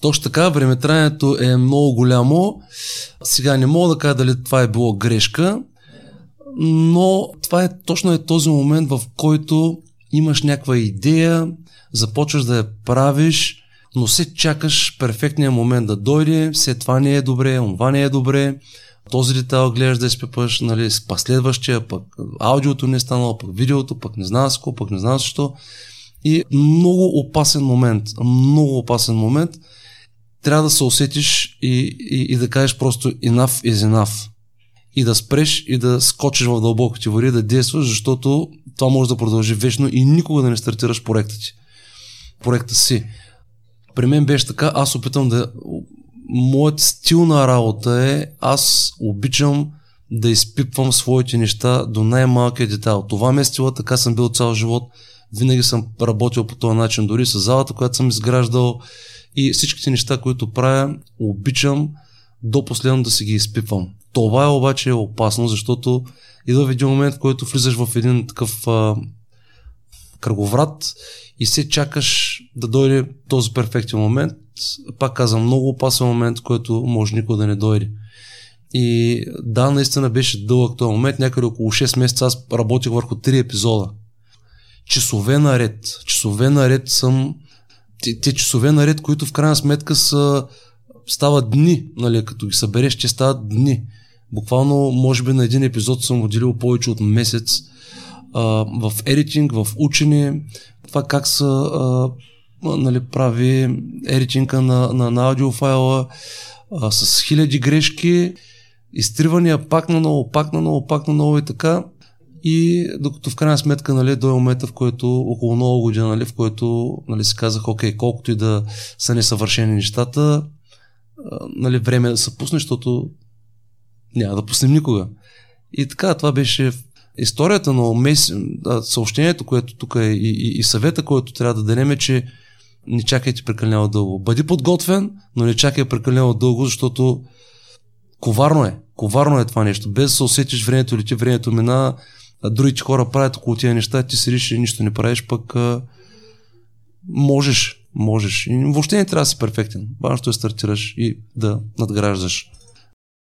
Точно така, времетраенето е много голямо. Сега не мога да кажа дали това е било грешка, но това е точно е този момент, в който имаш някаква идея, започваш да я правиш, но се чакаш перфектния момент да дойде, все това не е добре, това не е добре, този детайл гледаш да изпипаш, нали, пак следващия, пък аудиото не е станало, пък видеото, пък не знам какво, пък не знам защо. И много опасен момент, много опасен момент. Трябва да се усетиш и, и, и да кажеш просто enough is enough. И да спреш и да скочиш в дълбоките води, да действаш, защото това може да продължи вечно и никога да не стартираш проекта ти. Проекта си. При мен беше така, аз опитам да моят стил на работа е, аз обичам да изпипвам своите неща до най-малкия детайл. Това ме е стила, така съм бил цял живот. Винаги съм работил по този начин, дори с залата, която съм изграждал и всичките неща, които правя, обичам до последно да си ги изпипвам. Това е обаче опасно, защото идва един момент, в който влизаш в един такъв а, кръговрат и се чакаш да дойде този перфектен момент. Пак казвам, много опасен момент, който може никога да не дойде. И да, наистина беше дълъг този момент. Някъде около 6 месеца аз работих върху 3 епизода. Часове наред. Часове наред съм... Те, те часове наред, които в крайна сметка са... стават дни, нали, като ги събереш, че стават дни. Буквално, може би на един епизод съм отделил повече от месец а, в едитинг, в учене, това как се нали, прави едитинга на, на, на аудиофайла а, с хиляди грешки, изтривания пак на ново, пак на ново, пак на ново и така. И докато в крайна сметка нали, до момента, в който около много година, нали, в който нали, си казах, окей, колкото и да са несъвършени нещата, нали, време е да се пусне, защото няма да пуснем никога. И така, това беше историята на мес... съобщението, което тук е и, и, и съвета, който трябва да дадем е, че не чакайте прекалено дълго. Бъди подготвен, но не чакай прекалено дълго, защото коварно е. Коварно е това нещо. Без да се усетиш времето или ти времето мина, другите хора правят около тия неща, ти седиш и нищо не правиш, пък а, можеш, можеш. И въобще не трябва да си перфектен. Важното е стартираш и да надграждаш.